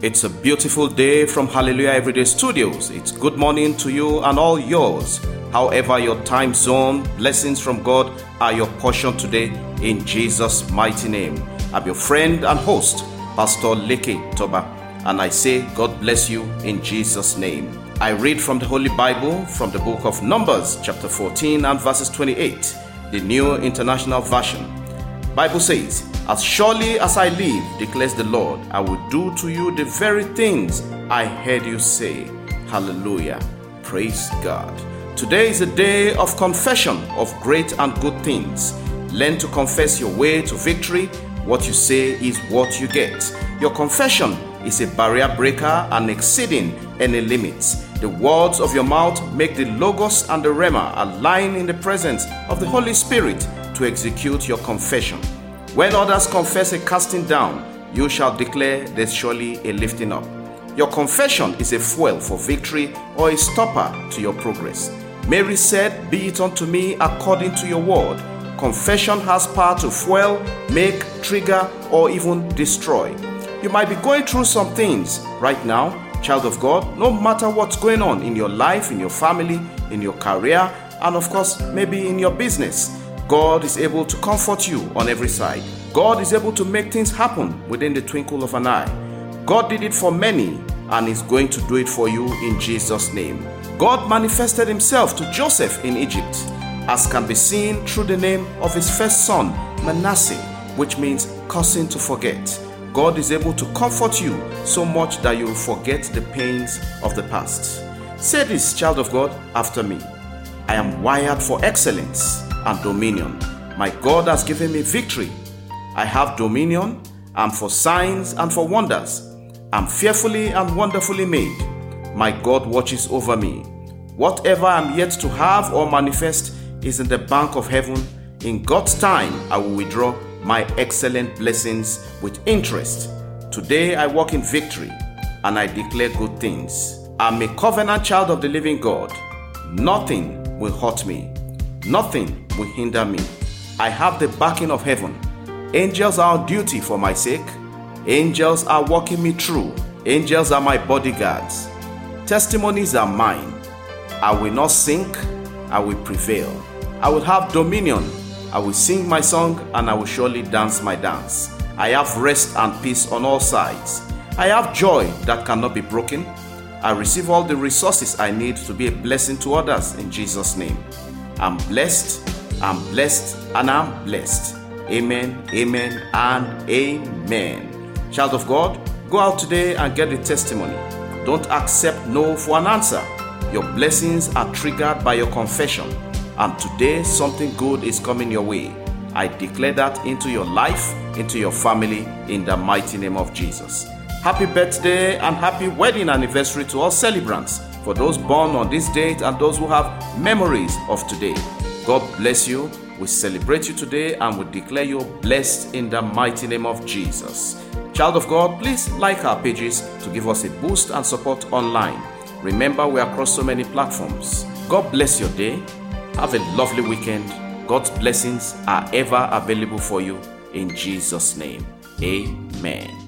It's a beautiful day from Hallelujah Everyday Studios. It's good morning to you and all yours. However, your time zone, blessings from God are your portion today in Jesus' mighty name. I'm your friend and host, Pastor Leke Toba, and I say, God bless you in Jesus' name. I read from the Holy Bible from the book of Numbers, chapter 14 and verses 28, the New International Version. Bible says, As surely as I live, declares the Lord, I will do to you the very things I heard you say. Hallelujah. Praise God. Today is a day of confession of great and good things. Learn to confess your way to victory. What you say is what you get. Your confession is a barrier breaker and exceeding any limits. The words of your mouth make the Logos and the Rhema align in the presence of the Holy Spirit to execute your confession. When others confess a casting down, you shall declare there's surely a lifting up. Your confession is a fuel for victory or a stopper to your progress. Mary said, Be it unto me according to your word. Confession has power to fuel, make, trigger, or even destroy. You might be going through some things right now, child of God, no matter what's going on in your life, in your family, in your career, and of course, maybe in your business. God is able to comfort you on every side. God is able to make things happen within the twinkle of an eye. God did it for many and is going to do it for you in Jesus' name. God manifested himself to Joseph in Egypt, as can be seen through the name of his first son, Manasseh, which means causing to forget. God is able to comfort you so much that you will forget the pains of the past. Say this, child of God, after me. I am wired for excellence and dominion. My God has given me victory. I have dominion. I'm for signs and for wonders. I'm fearfully and wonderfully made. My God watches over me. Whatever I'm yet to have or manifest is in the bank of heaven. In God's time, I will withdraw my excellent blessings with interest. Today, I walk in victory and I declare good things. I'm a covenant child of the living God. Nothing will hurt me, nothing will hinder me. I have the backing of heaven. Angels are on duty for my sake. Angels are walking me through. Angels are my bodyguards. Testimonies are mine. I will not sink, I will prevail. I will have dominion. I will sing my song and I will surely dance my dance. I have rest and peace on all sides. I have joy that cannot be broken. I receive all the resources I need to be a blessing to others in Jesus' name. I'm blessed, I'm blessed, and I'm blessed. Amen, amen, and amen. Child of God, go out today and get the testimony. Don't accept no for an answer. Your blessings are triggered by your confession, and today something good is coming your way. I declare that into your life, into your family, in the mighty name of Jesus. Happy birthday and happy wedding anniversary to all celebrants, for those born on this date and those who have memories of today. God bless you. We celebrate you today and we declare you blessed in the mighty name of Jesus. Child of God, please like our pages to give us a boost and support online. Remember, we are across so many platforms. God bless your day. Have a lovely weekend. God's blessings are ever available for you in Jesus' name. Amen.